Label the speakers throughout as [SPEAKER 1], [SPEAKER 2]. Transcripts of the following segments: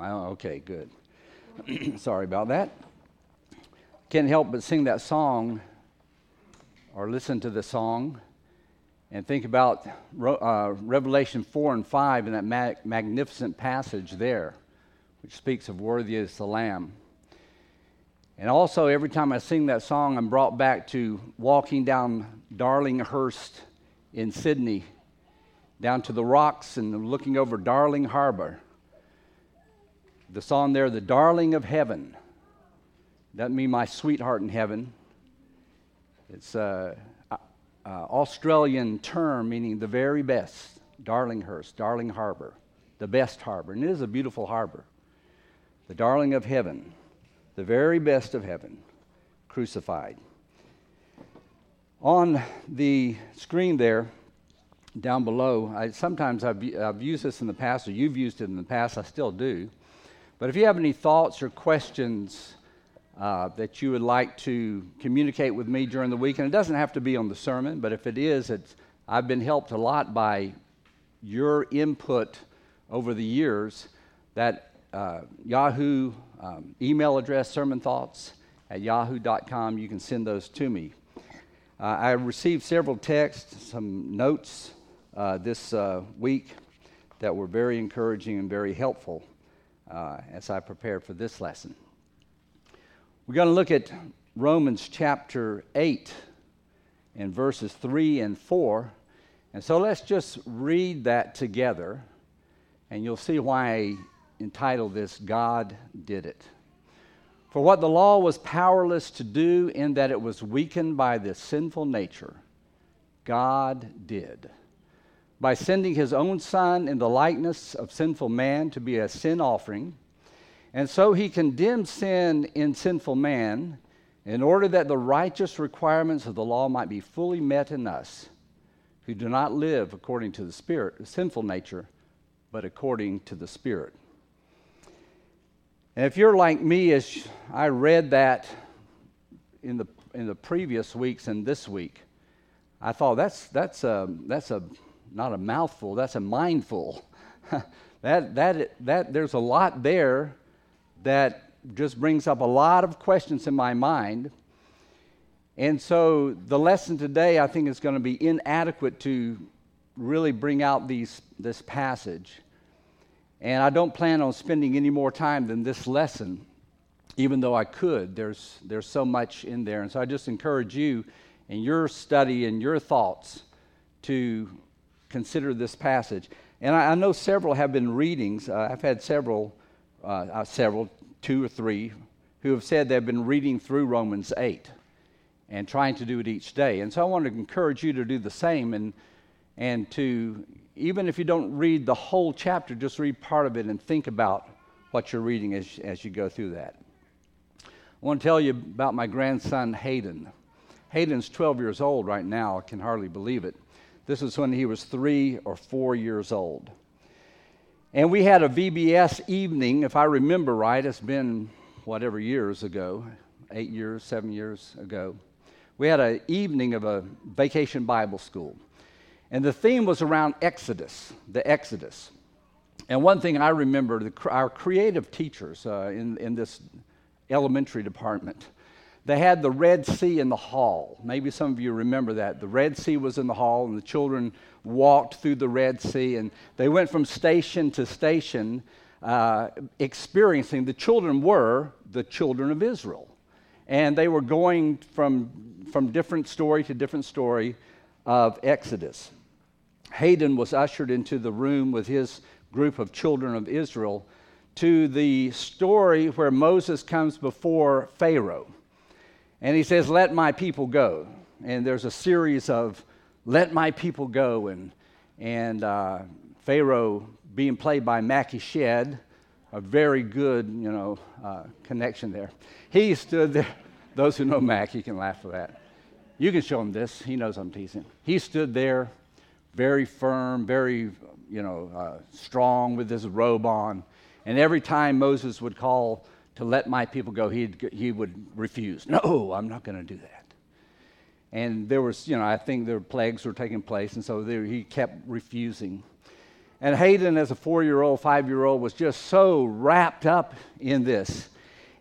[SPEAKER 1] Okay, good. Sorry about that. Can't help but sing that song or listen to the song and think about uh, Revelation 4 and 5 and that ma- magnificent passage there, which speaks of worthy is the Lamb. And also, every time I sing that song, I'm brought back to walking down Darlinghurst in Sydney, down to the rocks and looking over Darling Harbor. The song there, The Darling of Heaven. Doesn't mean my sweetheart in heaven. It's an Australian term meaning the very best. Darlinghurst, Darling Harbor, the best harbor. And it is a beautiful harbor. The darling of heaven, the very best of heaven, crucified. On the screen there, down below, I, sometimes I've, I've used this in the past, or you've used it in the past, I still do. But if you have any thoughts or questions uh, that you would like to communicate with me during the week, and it doesn't have to be on the sermon, but if it is, it's, I've been helped a lot by your input over the years. That uh, Yahoo um, email address, sermon thoughts at yahoo.com, you can send those to me. Uh, I received several texts, some notes uh, this uh, week that were very encouraging and very helpful uh, as I prepared for this lesson. We're going to look at Romans chapter 8 and verses 3 and 4. And so let's just read that together, and you'll see why I entitled this God Did It. For what the law was powerless to do, in that it was weakened by the sinful nature, God did. By sending his own Son in the likeness of sinful man to be a sin offering, and so he condemned sin in sinful man in order that the righteous requirements of the law might be fully met in us who do not live according to the spirit, the sinful nature, but according to the spirit. And if you're like me, as I read that in the, in the previous weeks and this week, I thought that's, that's, a, that's a, not a mouthful, that's a mindful. that, that, that, there's a lot there that just brings up a lot of questions in my mind. And so the lesson today, I think, is going to be inadequate to really bring out these, this passage. And I don't plan on spending any more time than this lesson, even though I could. There's, there's so much in there. And so I just encourage you in your study and your thoughts to consider this passage. And I, I know several have been readings. Uh, I've had several, uh, uh, several, two or three, who have said they've been reading through Romans 8 and trying to do it each day. And so I want to encourage you to do the same and, and to even if you don't read the whole chapter, just read part of it and think about what you're reading as, as you go through that. I want to tell you about my grandson, Hayden. Hayden's 12 years old right now. I can hardly believe it. This was when he was three or four years old. And we had a VBS evening, if I remember right, it's been whatever years ago, eight years, seven years ago. We had an evening of a vacation Bible school. And the theme was around Exodus, the Exodus. And one thing I remember, the, our creative teachers uh, in, in this elementary department, they had the Red Sea in the hall. Maybe some of you remember that. The Red Sea was in the hall, and the children walked through the Red Sea, and they went from station to station, uh, experiencing, the children were the children of Israel. And they were going from, from different story to different story of Exodus. Hayden was ushered into the room with his group of children of Israel to the story where Moses comes before Pharaoh. And he says, Let my people go. And there's a series of let my people go. And, and uh, Pharaoh being played by Mackie Shed, a very good, you know, uh, connection there. He stood there. Those who know Mac, you can laugh for that. You can show him this. He knows I'm teasing. He stood there very firm, very, you know, uh, strong with his robe on. And every time Moses would call to let my people go, he'd, he would refuse. No, I'm not going to do that. And there was, you know, I think there were plagues were taking place, and so there, he kept refusing. And Hayden, as a four year old, five year old, was just so wrapped up in this.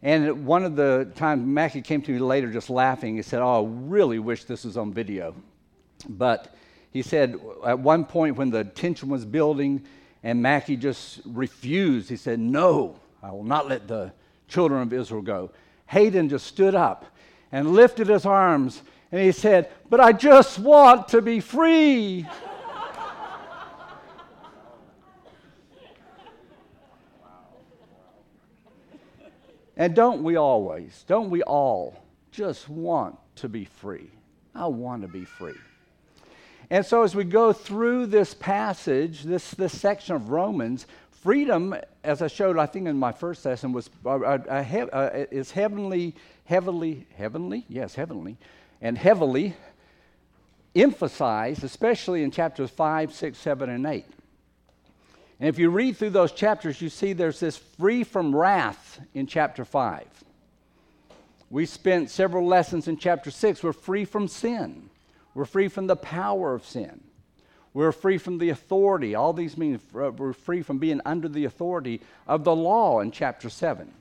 [SPEAKER 1] And one of the times, Mackie came to me later just laughing. He said, Oh, I really wish this was on video. But he said, at one point when the tension was building and Mackie just refused, he said, No, I will not let the children of Israel go. Hayden just stood up and lifted his arms and he said, But I just want to be free. And don't we always, don't we all just want to be free? I want to be free. And so, as we go through this passage, this, this section of Romans, freedom, as I showed, I think in my first lesson, was uh, uh, uh, is heavenly, heavily, heavenly, yes, heavenly, and heavily emphasized, especially in chapters 5, 6, 7, and 8. And if you read through those chapters, you see there's this free from wrath in chapter 5. We spent several lessons in chapter 6. We're free from sin, we're free from the power of sin. We're free from the authority. All these mean uh, we're free from being under the authority of the law in chapter 7.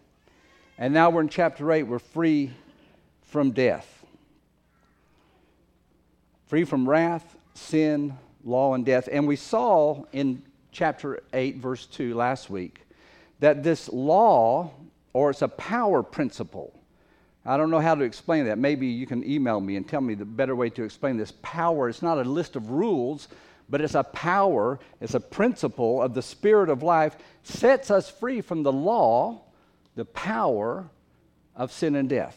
[SPEAKER 1] And now we're in chapter 8. We're free from death. Free from wrath, sin, law, and death. And we saw in chapter 8, verse 2 last week, that this law, or it's a power principle, I don't know how to explain that. Maybe you can email me and tell me the better way to explain this. Power, it's not a list of rules, but it's a power, it's a principle of the spirit of life, sets us free from the law, the power of sin and death.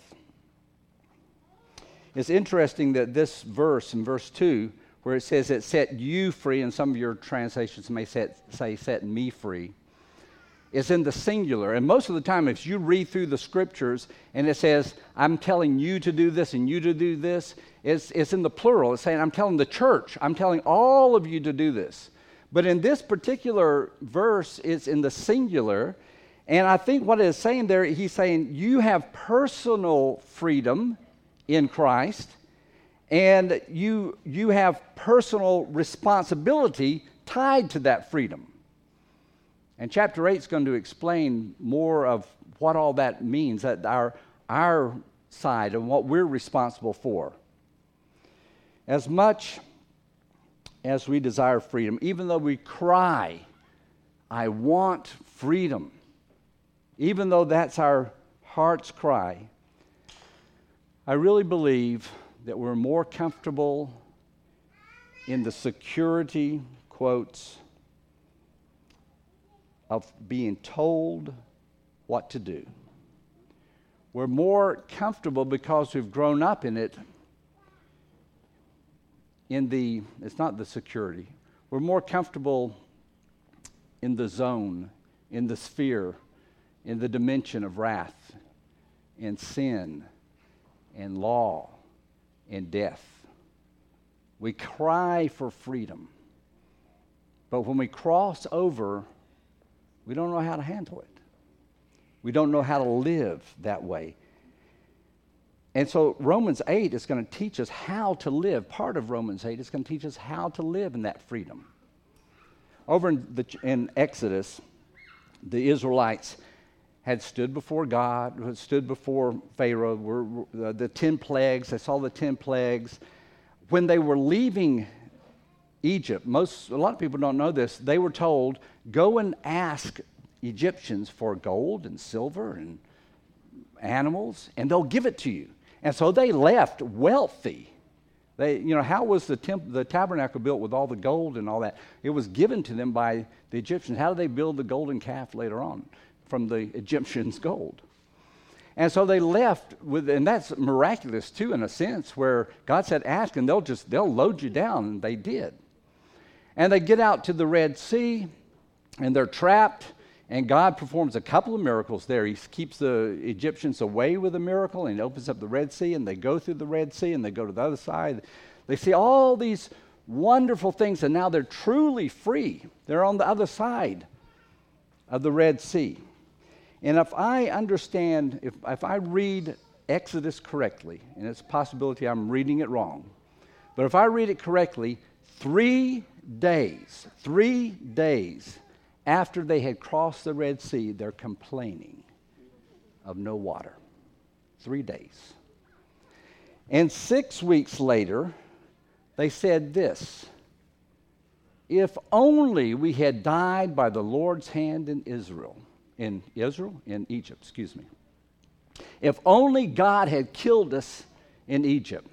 [SPEAKER 1] It's interesting that this verse in verse 2 where it says it set you free, and some of your translations may set, say set me free, is in the singular. And most of the time, if you read through the scriptures and it says, I'm telling you to do this and you to do this, it's, it's in the plural. It's saying, I'm telling the church, I'm telling all of you to do this. But in this particular verse, it's in the singular. And I think what it's saying there, he's saying, you have personal freedom in Christ and you, you have personal responsibility tied to that freedom. And chapter 8 is going to explain more of what all that means, that our, our side and what we're responsible for. As much as we desire freedom, even though we cry, I want freedom, even though that's our heart's cry, I really believe that we're more comfortable in the security, quotes, of being told what to do. We're more comfortable because we've grown up in it, in the, it's not the security. We're more comfortable in the zone, in the sphere, in the dimension of wrath, and sin, and law and death. We cry for freedom. But when we cross over, we don't know how to handle it. We don't know how to live that way. And so Romans 8 is going to teach us how to live. Part of Romans 8 is going to teach us how to live in that freedom. Over in, the, in Exodus, the Israelites had stood before God, had stood before Pharaoh, were, uh, the 10 plagues, they saw the 10 plagues. When they were leaving Egypt, most, a lot of people don't know this, they were told, go and ask Egyptians for gold and silver and animals, and they'll give it to you. And so they left wealthy. They, you know, how was the, temp- the tabernacle built with all the gold and all that? It was given to them by the Egyptians. How did they build the golden calf later on? from the Egyptians' gold. And so they left with, and that's miraculous too, in a sense, where God said, ask, and they'll just, they'll load you down, and they did. And they get out to the Red Sea, and they're trapped, and God performs a couple of miracles there. He keeps the Egyptians away with a miracle, and he opens up the Red Sea, and they go through the Red Sea, and they go to the other side. They see all these wonderful things, and now they're truly free. They're on the other side of the Red Sea. And if I understand, if, if I read Exodus correctly, and it's a possibility I'm reading it wrong, but if I read it correctly, three days, three days after they had crossed the Red Sea, they're complaining of no water. Three days. And six weeks later, they said this If only we had died by the Lord's hand in Israel, in Israel, in Egypt, excuse me. If only God had killed us in Egypt.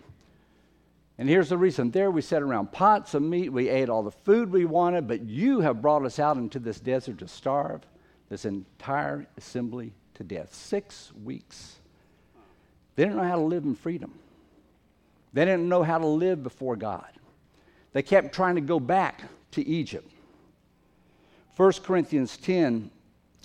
[SPEAKER 1] And here's the reason there we sat around pots of meat, we ate all the food we wanted, but you have brought us out into this desert to starve this entire assembly to death. Six weeks. They didn't know how to live in freedom, they didn't know how to live before God. They kept trying to go back to Egypt. 1 Corinthians 10,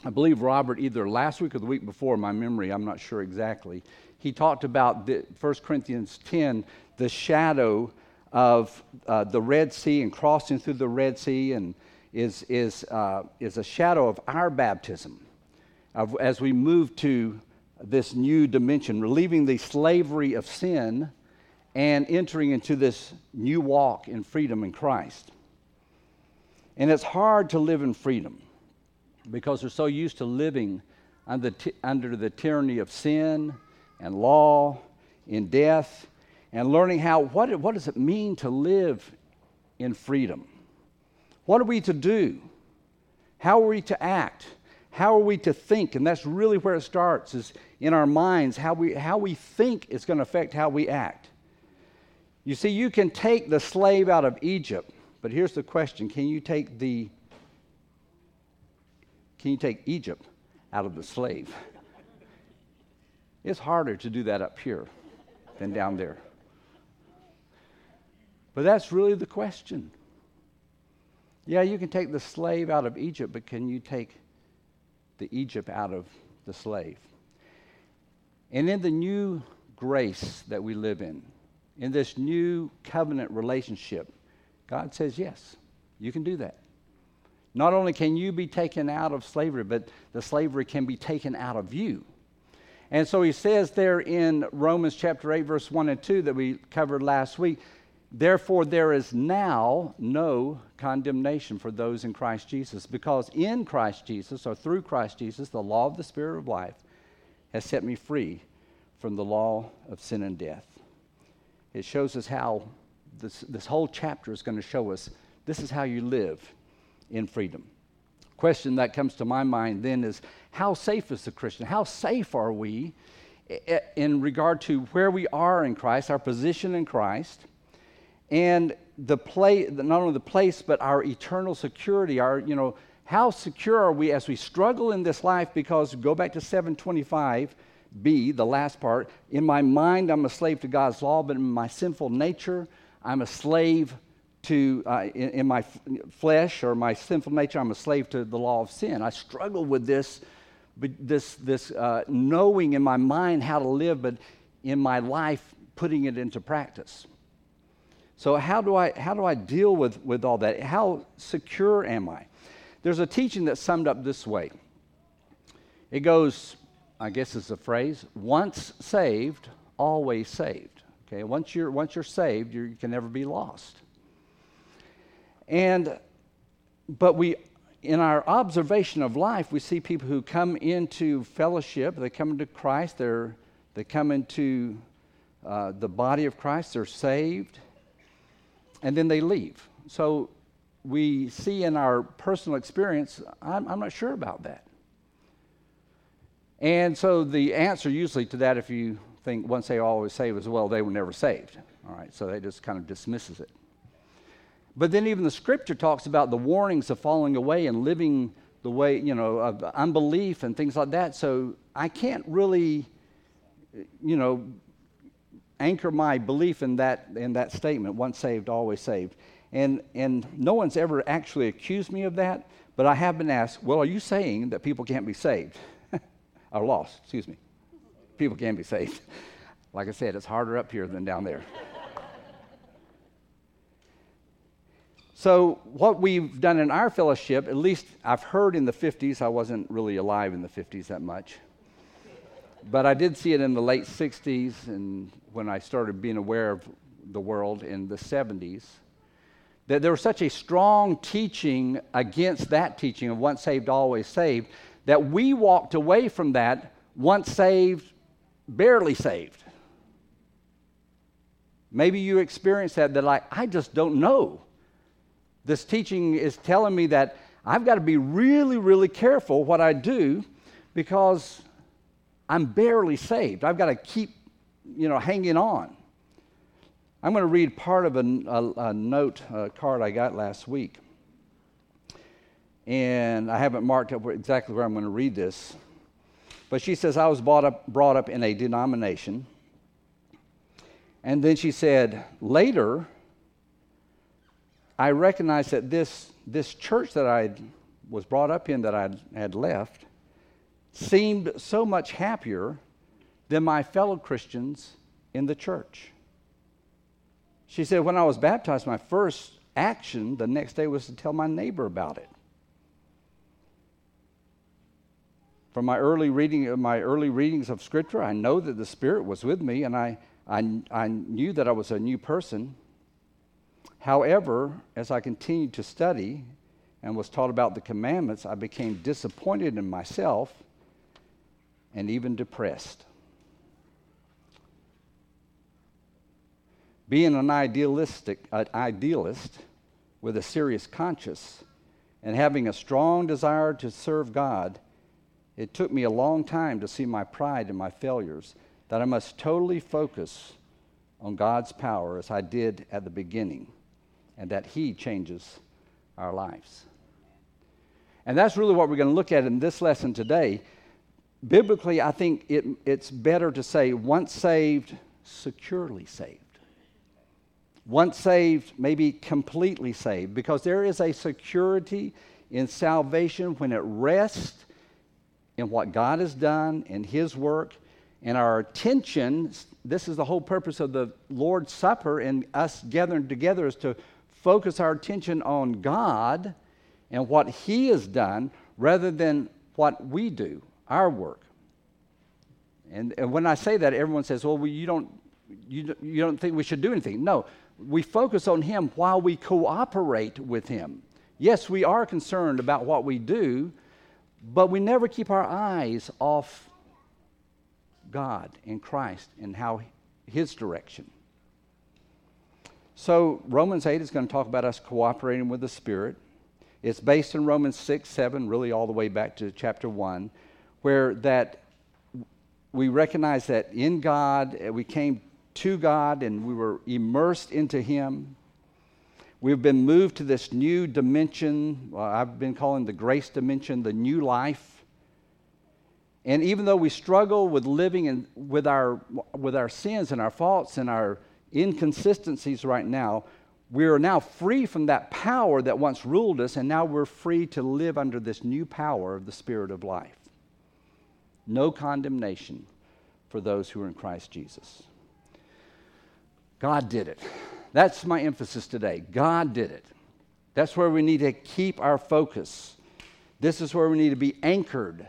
[SPEAKER 1] I believe Robert, either last week or the week before, my memory, I'm not sure exactly, he talked about the, 1 Corinthians 10 the shadow of uh, the Red Sea and crossing through the Red Sea and is, is, uh, is a shadow of our baptism of, as we move to this new dimension, relieving the slavery of sin and entering into this new walk in freedom in Christ. And it's hard to live in freedom because we're so used to living under, t- under the tyranny of sin and law, in death, and learning how, what, what does it mean to live in freedom? What are we to do? How are we to act? How are we to think? And that's really where it starts, is in our minds. How we, how we think is going to affect how we act. You see, you can take the slave out of Egypt, but here's the question can you take the can you take Egypt out of the slave? It's harder to do that up here than down there. But that's really the question. Yeah, you can take the slave out of Egypt, but can you take the Egypt out of the slave? And in the new grace that we live in, in this new covenant relationship, God says, yes, you can do that. Not only can you be taken out of slavery, but the slavery can be taken out of you. And so he says there in Romans chapter 8, verse 1 and 2 that we covered last week Therefore, there is now no condemnation for those in Christ Jesus, because in Christ Jesus, or through Christ Jesus, the law of the Spirit of life has set me free from the law of sin and death. It shows us how this, this whole chapter is going to show us this is how you live in freedom. Question that comes to my mind then is how safe is the Christian? How safe are we eh, eh, in regard to where we are in Christ, our position in Christ? And the place, not only the place, but our eternal security, our, you know, how secure are we as we struggle in this life? Because go back to 725b, the last part. In my mind, I'm a slave to God's law, but in my sinful nature, I'm a slave to, uh, in, in, my f- flesh or my sinful nature, I'm a slave to the law of sin. I struggle with this, this, this uh, knowing in my mind how to live, but in my life, putting it into practice. So, how do I, how do I deal with, with all that? How secure am I? There's a teaching that's summed up this way it goes, I guess it's a phrase, once saved, always saved. Okay, once you're, once you're saved, you're, you can never be lost. And, but we, in our observation of life, we see people who come into fellowship, they come into Christ, they're, they come into uh, the body of Christ, they're saved, and then they leave. So we see in our personal experience, I'm, I'm not sure about that. And so the answer usually to that, if you think once they oh, always saved, is well, they were never saved. All right, so they just kind of dismisses it. But then even the scripture talks about the warnings of falling away and living the way, you know, of unbelief and things like that. So I can't really, you know, anchor my belief in that, in that statement once saved, always saved. And, and no one's ever actually accused me of that, but I have been asked, well, are you saying that people can't be saved? or lost, excuse me. People can be saved. Like I said, it's harder up here than down there. so, what we've done in our fellowship, at least I've heard in the 50s, I wasn't really alive in the 50s that much, but I did see it in the late 60s and when I started being aware of the world in the 70s, that there was such a strong teaching against that teaching of once saved, always saved, that we walked away from that once saved, barely saved. Maybe you experienced that, that like, I just don't know. This teaching is telling me that I've got to be really, really careful what I do because I'm barely saved. I've got to keep, you know, hanging on. I'm going to read part of a, a, a note a card I got last week. And I haven't marked up exactly where I'm going to read this. But she says, I was brought up, brought up in a denomination. And then she said, later, I recognized that this, this church that I was brought up in that I had left seemed so much happier than my fellow Christians in the church. She said, When I was baptized, my first action the next day was to tell my neighbor about it. From my early reading, my early readings of Scripture, I know that the Spirit was with me, and I, I, I knew that I was a new person. However, as I continued to study and was taught about the commandments, I became disappointed in myself and even depressed. Being an idealistic, an idealist with a serious conscience and having a strong desire to serve God, it took me a long time to see my pride and my failures, that I must totally focus on God's power as I did at the beginning, and that He changes our lives. And that's really what we're going to look at in this lesson today. Biblically, I think it, it's better to say once saved, securely saved once saved, maybe completely saved, because there is a security in salvation when it rests in what God has done in His work, and our attention. This is the whole purpose of the Lord's Supper and us gathering together is to focus our attention on God and what He has done rather than what we do, our work. And, and when I say that, everyone says, well, well you, don't, you, you don't think we should do anything. No, we focus on Him while we cooperate with Him. Yes, we are concerned about what we do, but we never keep our eyes off God and Christ and how His direction. So, Romans 8 is going to talk about us cooperating with the Spirit. It's based in Romans 6, 7, really all the way back to chapter 1, where that we recognize that in God eh, we came to God and we were immersed into Him. We've been moved to this new dimension. I've been calling the grace dimension the new life. And even though we struggle with living in, with, our, with our sins and our faults and our inconsistencies right now, we are now free from that power that once ruled us, and now we're free to live under this new power of the Spirit of life. No condemnation for those who are in Christ Jesus. God did it. That's my emphasis today. God did it. That's where we need to keep our focus. This is where we need to be anchored.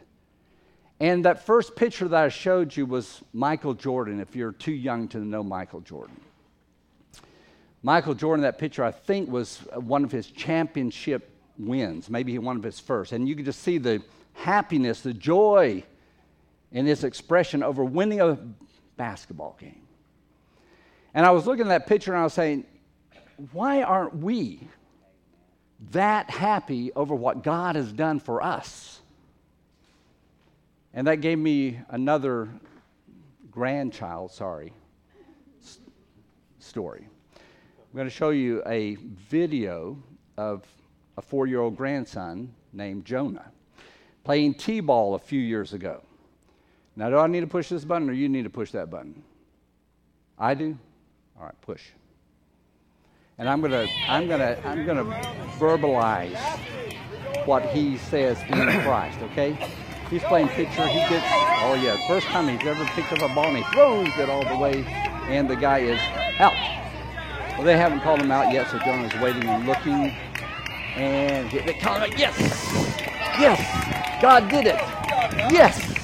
[SPEAKER 1] And that first picture that I showed you was Michael Jordan, if you're too young to know Michael Jordan. Michael Jordan, that picture, I think, was one of his championship wins, maybe one of his first. And you can just see the happiness, the joy in his expression over winning a basketball game. And I was looking at that picture and I was saying, why aren't we that happy over what God has done for us? And that gave me another grandchild, sorry, story. I'm going to show you a video of a four year old grandson named Jonah playing T ball a few years ago. Now, do I need to push this button or you need to push that button? I do? All right, push. And I'm gonna, I'm gonna, I'm gonna verbalize what he says in Christ. Okay? He's playing pitcher. He gets, oh yeah, first time he's ever picked up a ball and he throws it all the way, and the guy is out. Well, they haven't called him out yet, so Jonah's waiting and looking, and they call him. Yes, yes, God did it. Yes,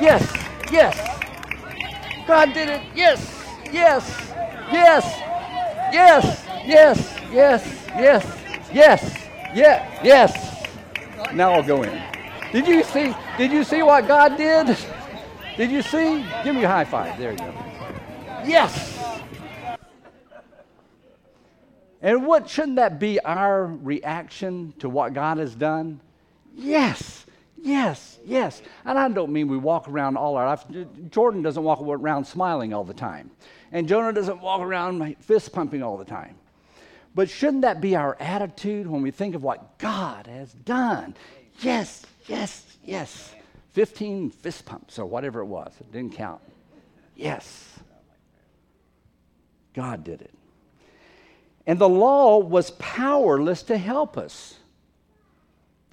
[SPEAKER 1] yes, yes. God did it. Yes, yes. Yes, yes, yes, yes. Yes. Yes. Yeah. Yes. Now I'll go in. Did you see? Did you see what God did? Did you see? Give me a high five. There you go. Yes. And what shouldn't that be our reaction to what God has done? Yes, yes, yes. And I don't mean we walk around all our life. Jordan doesn't walk around smiling all the time. And Jonah doesn't walk around fist pumping all the time. But shouldn't that be our attitude when we think of what God has done? Yes, yes, yes. 15 fist pumps or whatever it was. It didn't count. Yes. God did it. And the law was powerless to help us.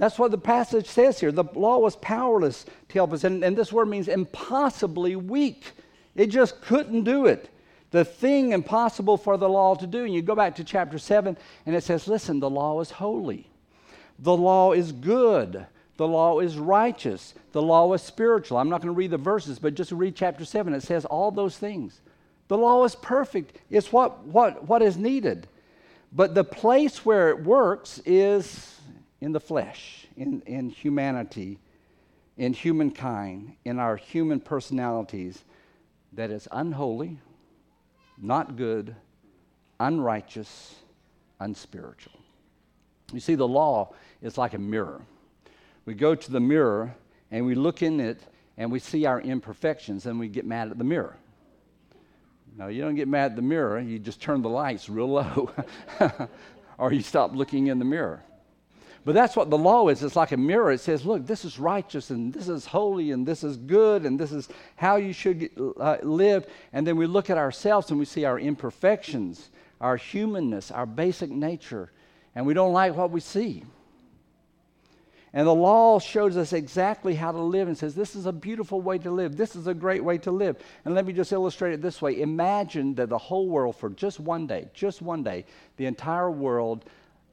[SPEAKER 1] That's what the passage says here. The law was powerless to help us. And, and this word means impossibly weak. It just couldn't do it. The thing impossible for the law to do. And you go back to chapter 7, and it says, listen, the law is holy, the law is good. The law is righteous. The law is spiritual. I'm not going to read the verses, but just read chapter 7. It says all those things. The law is perfect. It's what, what, what is needed. But the place where it works is in the flesh, in, in humanity, in humankind, in our human personalities, that is unholy, not good, unrighteous, unspiritual. You see, the law is like a mirror. We go to the mirror and we look in it and we see our imperfections and we get mad at the mirror. No, you don't get mad at the mirror. You just turn the lights real low or you stop looking in the mirror. But that's what the law is. It's like a mirror. It says, look, this is righteous and this is holy and this is good and this is how you should uh, live. And then we look at ourselves and we see our imperfections, our humanness, our basic nature, and we don't like what we see. And the law shows us exactly how to live and says, this is a beautiful way to live. This is a great way to live. And let me just illustrate it this way Imagine that the whole world, for just one day, just one day, the entire world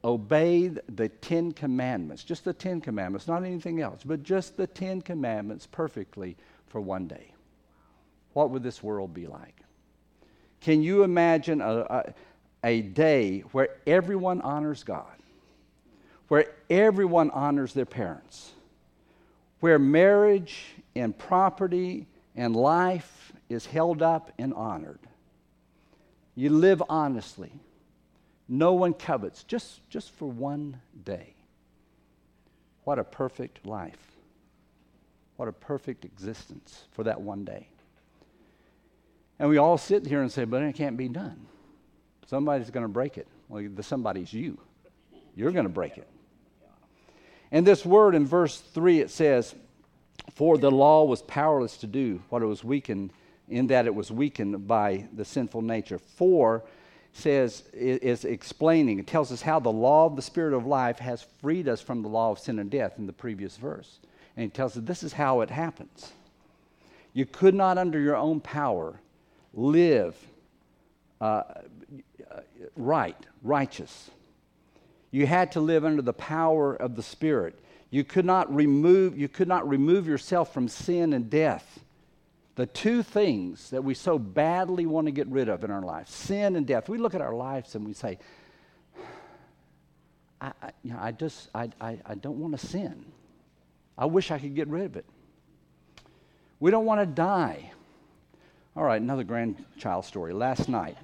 [SPEAKER 1] obeyed the Ten Commandments, just the Ten Commandments, not anything else, but just the Ten Commandments perfectly for one day. What would this world be like? Can you imagine a, a, a day where everyone honors God? where everyone honors their parents, where marriage and property and life is held up and honored. You live honestly. No one covets, just, just for one day. What a perfect life. What a perfect existence for that one day. And we all sit here and say, but it can't be done. Somebody's going to break it. Well, the somebody's you. You're going to break it. And this word in verse 3, it says, For the law was powerless to do what it was weakened, in that it was weakened by the sinful nature. For says, is explaining, it tells us how the law of the Spirit of life has freed us from the law of sin and death in the previous verse. And he tells us this is how it happens. You could not, under your own power, live uh, right, righteous you had to live under the power of the Spirit. You could not remove, you could not remove yourself from sin and death. The two things that we so badly want to get rid of in our life sin and death. We look at our lives and we say, I, I, you know, I just, I, I, I don't want to sin. I wish I could get rid of it. We don't want to die. All right, another grandchild story. Last night,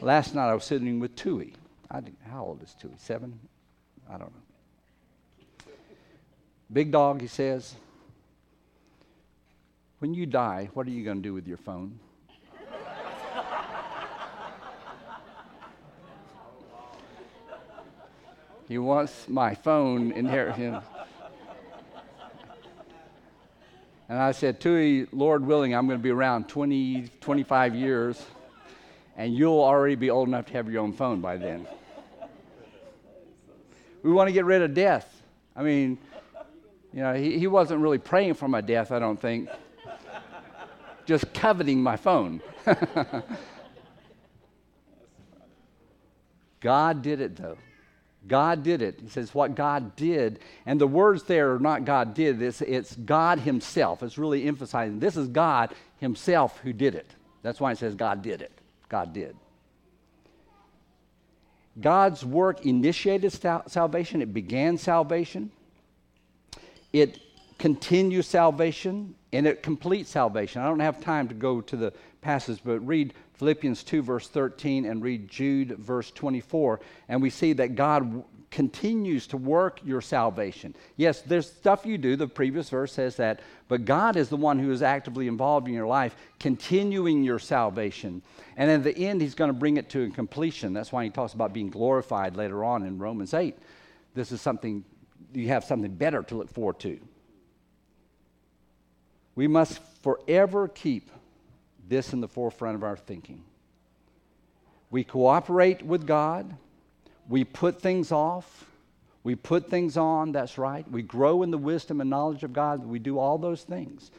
[SPEAKER 1] last night I was sitting with Tui. I, how old is Tui? Seven? I don't know. Big dog, he says, when you die, what are you going to do with your phone? he wants my phone inheritance. And I said, Tui, Lord willing, I'm going to be around 20, 25 years, and you'll already be old enough to have your own phone by then. We want to get rid of death. I mean, you know, he, he wasn't really praying for my death, I don't think. Just coveting my phone. God did it, though. God did it. He says what God did. And the words there are not God did, it's, it's God Himself. It's really emphasizing this is God Himself who did it. That's why it says God did it. God did. God's work initiated salvation, it began salvation, it continues salvation, and it completes salvation. I don't have time to go to the passage, but read Philippians 2, verse 13, and read Jude, verse 24, and we see that God continues to work your salvation. Yes, there's stuff you do, the previous verse says that, but God is the one who is actively involved in your life, continuing your salvation. And in the end, He's going to bring it to completion. That's why He talks about being glorified later on in Romans 8. This is something, you have something better to look forward to. We must forever keep this in the forefront of our thinking. We cooperate with God we put things off. We put things on, that's right. We grow in the wisdom and knowledge of God. We do all those things.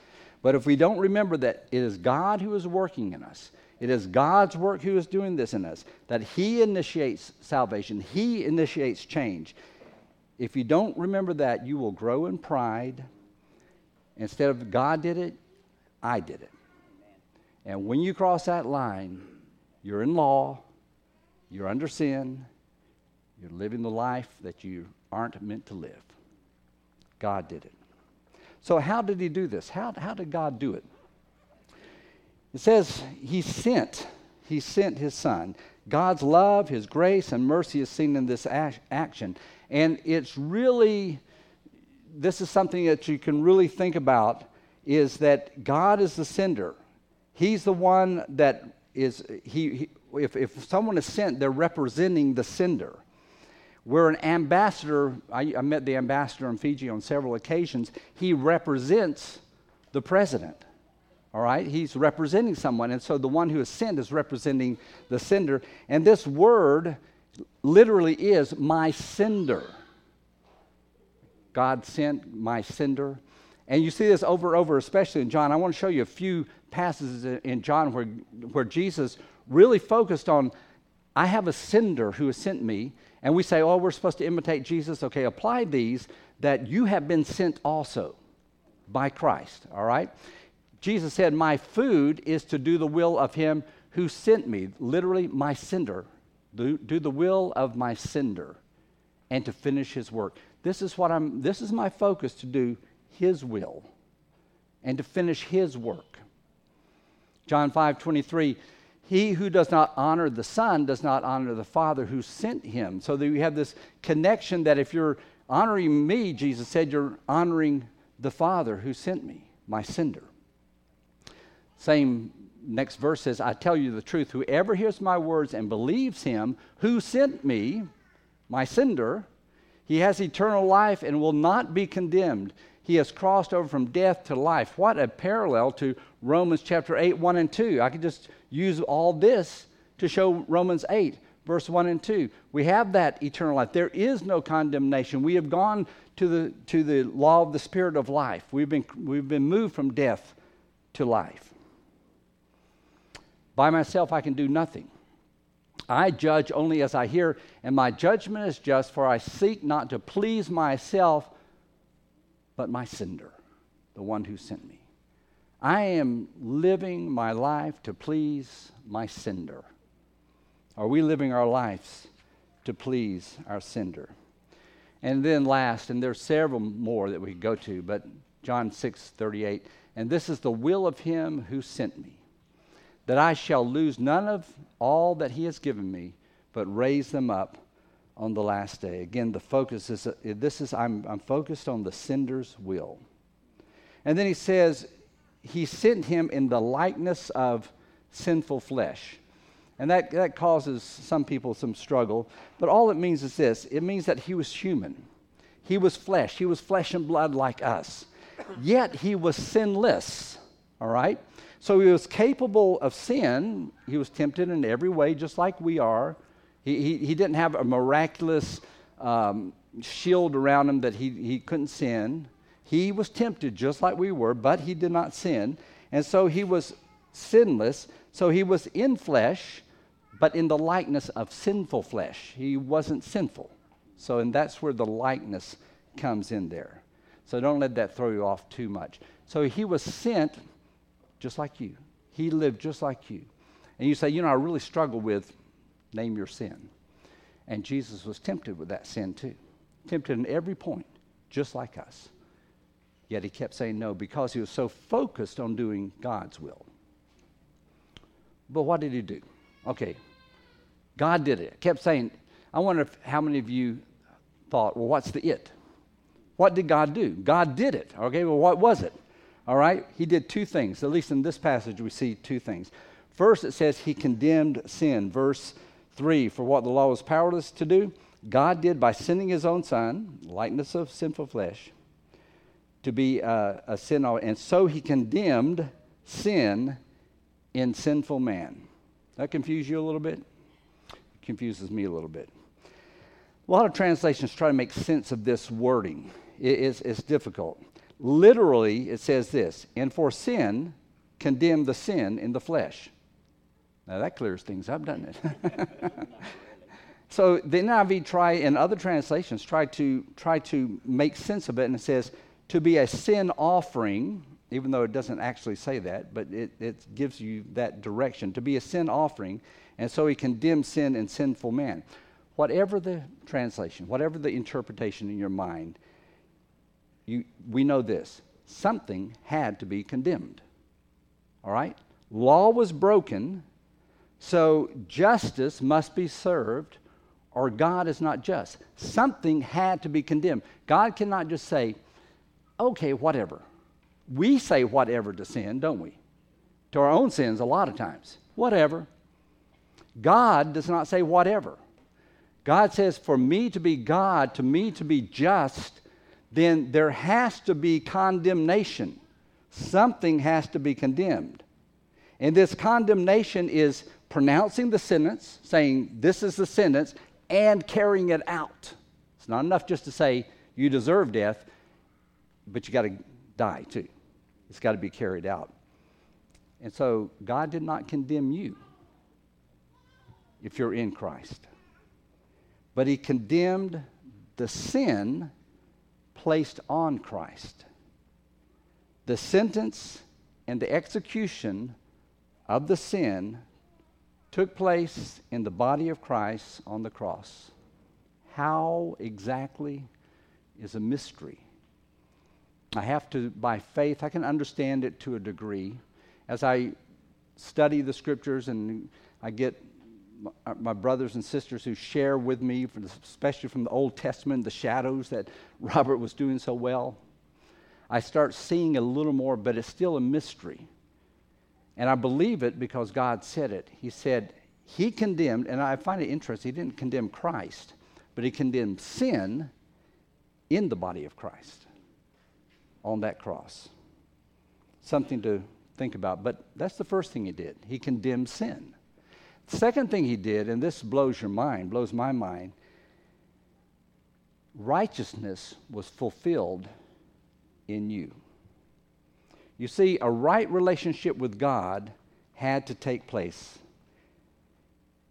[SPEAKER 1] But if we don't remember that it is God who is working in us, it is God's work who is doing this in us, that He initiates salvation, He initiates change. If you don't remember that, you will grow in pride. Instead of God did it, I did it. And when you cross that line, you're in law, you're under sin, you're living the life that you aren't meant to live. God did it. So, how did He do this? How, how did God do it? It says He sent, He sent His Son. God's love, His grace, and mercy is seen in this action. And it's really, this is something that you can really think about is that God is the sender. He's the one that is, he, he if, if someone is sent, they're representing the sender. Where an ambassador, I, I met the ambassador in Fiji on several occasions, he represents the president. All right? He's representing someone. And so the one who is sent is representing the sender. And this word literally is my sender. God sent my sender. And you see this over and over, especially in John. I want to show you a few passages in John where, where Jesus really focused on I have a sender who has sent me, and we say, oh, we're supposed to imitate Jesus. Okay, apply these that you have been sent also by Christ, all right? Jesus said, My food is to do the will of him who sent me, literally, my sender. Do, do the will of my sender and to finish his work. This is what I'm, this is my focus to do his will and to finish his work. John 5 23 he who does not honor the Son does not honor the Father who sent him. So that you have this connection that if you're honoring me, Jesus said, you're honoring the Father who sent me, my sender. Same next verse says, I tell you the truth, whoever hears my words and believes him who sent me, my sender, he has eternal life and will not be condemned. He has crossed over from death to life. What a parallel to Romans chapter 8, 1 and 2. I could just use all this to show Romans 8, verse 1 and 2. We have that eternal life. There is no condemnation. We have gone to the, to the law of the Spirit of life. We've been, we've been moved from death to life. By myself, I can do nothing. I judge only as I hear, and my judgment is just, for I seek not to please myself, but my sender, the one who sent me. I am living my life to please my sender. Are we living our lives to please our sender? And then last, and there's several more that we could go to, but John 6 38, and this is the will of him who sent me, that I shall lose none of all that he has given me, but raise them up on the last day. Again, the focus is this is I'm, I'm focused on the sender's will. And then he says, he sent him in the likeness of sinful flesh. And that, that causes some people some struggle. But all it means is this it means that he was human. He was flesh. He was flesh and blood like us. Yet he was sinless. All right? So he was capable of sin. He was tempted in every way, just like we are. He, he, he didn't have a miraculous um, shield around him that he, he couldn't sin. He was tempted just like we were, but he did not sin. And so he was sinless. So he was in flesh, but in the likeness of sinful flesh. He wasn't sinful. So, and that's where the likeness comes in there. So don't let that throw you off too much. So he was sent just like you. He lived just like you. And you say, you know, I really struggle with name your sin. And Jesus was tempted with that sin too, tempted in every point, just like us. Yet he kept saying no because he was so focused on doing God's will. But what did he do? Okay, God did it. Kept saying, I wonder if, how many of you thought, well, what's the it? What did God do? God did it. Okay, well, what was it? All right, he did two things. At least in this passage, we see two things. First, it says he condemned sin. Verse 3 For what the law was powerless to do, God did by sending his own son, likeness of sinful flesh, to be a, a sin, and so he condemned sin in sinful man. That confuse you a little bit? It confuses me a little bit. A lot of translations try to make sense of this wording. It is, it's difficult. Literally, it says this And for sin, condemn the sin in the flesh. Now that clears things up, doesn't it? so the NIV try and other translations try to try to make sense of it, and it says to be a sin offering, even though it doesn't actually say that, but it, it gives you that direction to be a sin offering, and so he condemns sin and sinful man. Whatever the translation, whatever the interpretation in your mind, you, we know this something had to be condemned. All right? Law was broken, so justice must be served, or God is not just. Something had to be condemned. God cannot just say, okay, whatever. We say whatever to sin, don't we? To our own sins, a lot of times. Whatever. God does not say whatever. God says, for me to be God, to me to be just, then there has to be condemnation. Something has to be condemned. And this condemnation is pronouncing the sentence, saying, This is the sentence, and carrying it out. It's not enough just to say, You deserve death, but you got to die too. It's got to be carried out. And so God did not condemn you if you're in Christ, but He condemned the sin placed on Christ. The sentence and the execution of the sin took place in the body of Christ on the cross. How exactly is a mystery. I have to, by faith, I can understand it to a degree. As I study the scriptures and I get my brothers and sisters who share with me, especially from the Old Testament, the shadows that Robert was doing so well, I start seeing a little more, but it's still a mystery. And I believe it because God said it. He said, He condemned, and I find it interesting, He didn't condemn Christ, but He condemned sin in the body of Christ on that cross. Something to think about. But that's the first thing He did. He condemned sin. Second thing he did, and this blows your mind, blows my mind, righteousness was fulfilled in you. You see, a right relationship with God had to take place.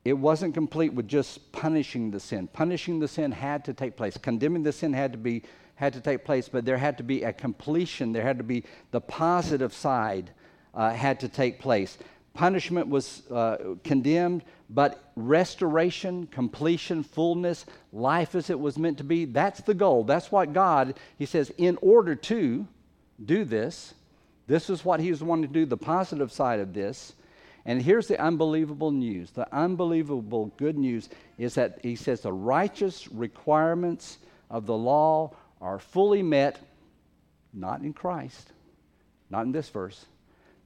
[SPEAKER 1] It wasn't complete with just punishing the sin. Punishing the sin had to take place. Condemning the sin had to be had to take place, but there had to be a completion. There had to be the positive side uh, had to take place punishment was uh, condemned, but restoration, completion, fullness, life as it was meant to be, that's the goal. That's what God, He says, in order to do this, this is what He was wanting to do, the positive side of this. And here's the unbelievable news. The unbelievable good news is that He says the righteous requirements of the law are fully met, not in Christ, not in this verse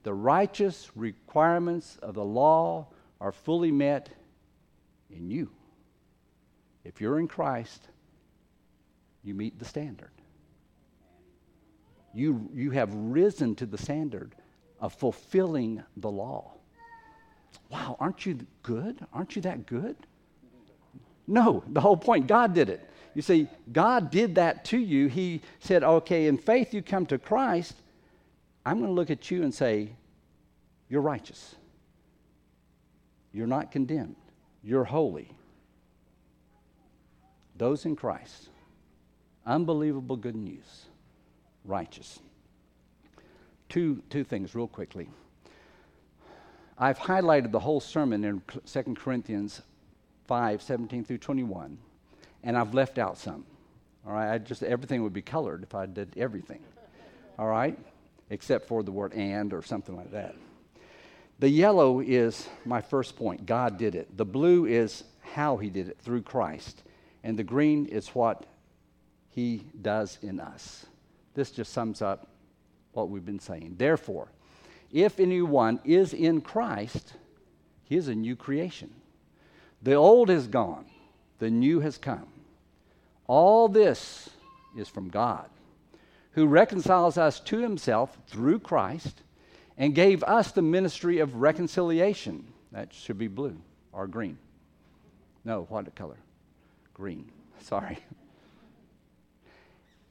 [SPEAKER 1] the righteous requirements of the law are fully met in you. If you're in Christ, you meet the standard. You, you have risen to the standard of fulfilling the law. Wow, aren't you good? Aren't you that good? No, the whole point, God did it. You see, God did that to you. He said, okay, in faith you come to Christ, I'm going to look at you and say, You're righteous. You're not condemned. You're holy. Those in Christ. Unbelievable good news. Righteous. Two, two things, real quickly. I've highlighted the whole sermon in 2 Corinthians 5 17 through 21, and I've left out some. All right, I just everything would be colored if I did everything. All right, except for the word and or something like that. The yellow is my first point. God did it. The blue is how he did it through Christ. And the green is what he does in us. This just sums up what we've been saying. Therefore, if anyone is in Christ, he is a new creation. The old is gone, the new has come. All this is from God, who reconciles us to himself through Christ and gave us the ministry of reconciliation. That should be blue or green. No, what color? Green. Sorry.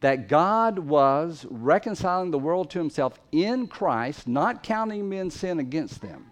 [SPEAKER 1] that God was reconciling the world to himself in Christ, not counting men's sin against them.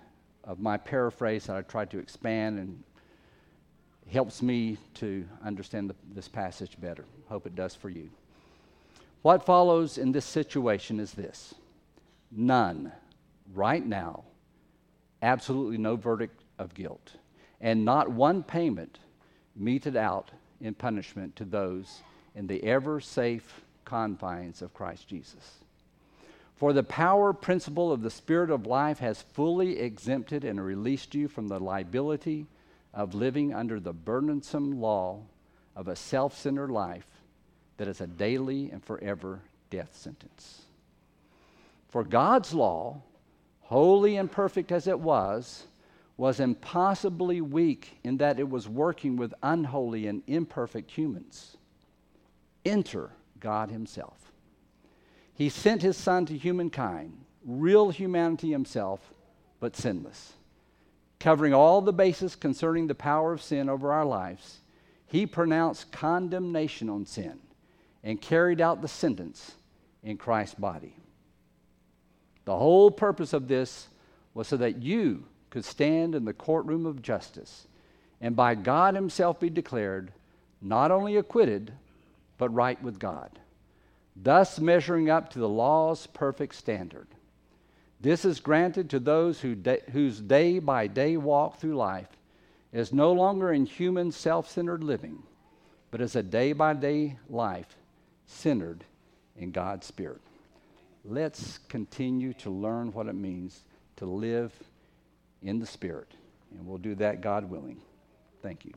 [SPEAKER 1] of my paraphrase that I tried to expand and helps me to understand the, this passage better. Hope it does for you. What follows in this situation is this none, right now, absolutely no verdict of guilt, and not one payment meted out in punishment to those in the ever safe confines of Christ Jesus. For the power principle of the Spirit of life has fully exempted and released you from the liability of living under the burdensome law of a self centered life that is a daily and forever death sentence. For God's law, holy and perfect as it was, was impossibly weak in that it was working with unholy and imperfect humans. Enter God Himself. He sent His Son to humankind, real humanity Himself, but sinless. Covering all the bases concerning the power of sin over our lives, He pronounced condemnation on sin and carried out the sentence in Christ's body. The whole purpose of this was so that you could stand in the courtroom of justice and by God Himself be declared not only acquitted, but right with God, thus measuring up to the law's perfect standard. This is granted to those who da- whose day by day walk through life is no longer in human self centered living, but is a day by day life centered in God's Spirit. Let's continue to learn what it means to live in the Spirit, and we'll do that, God willing. Thank you.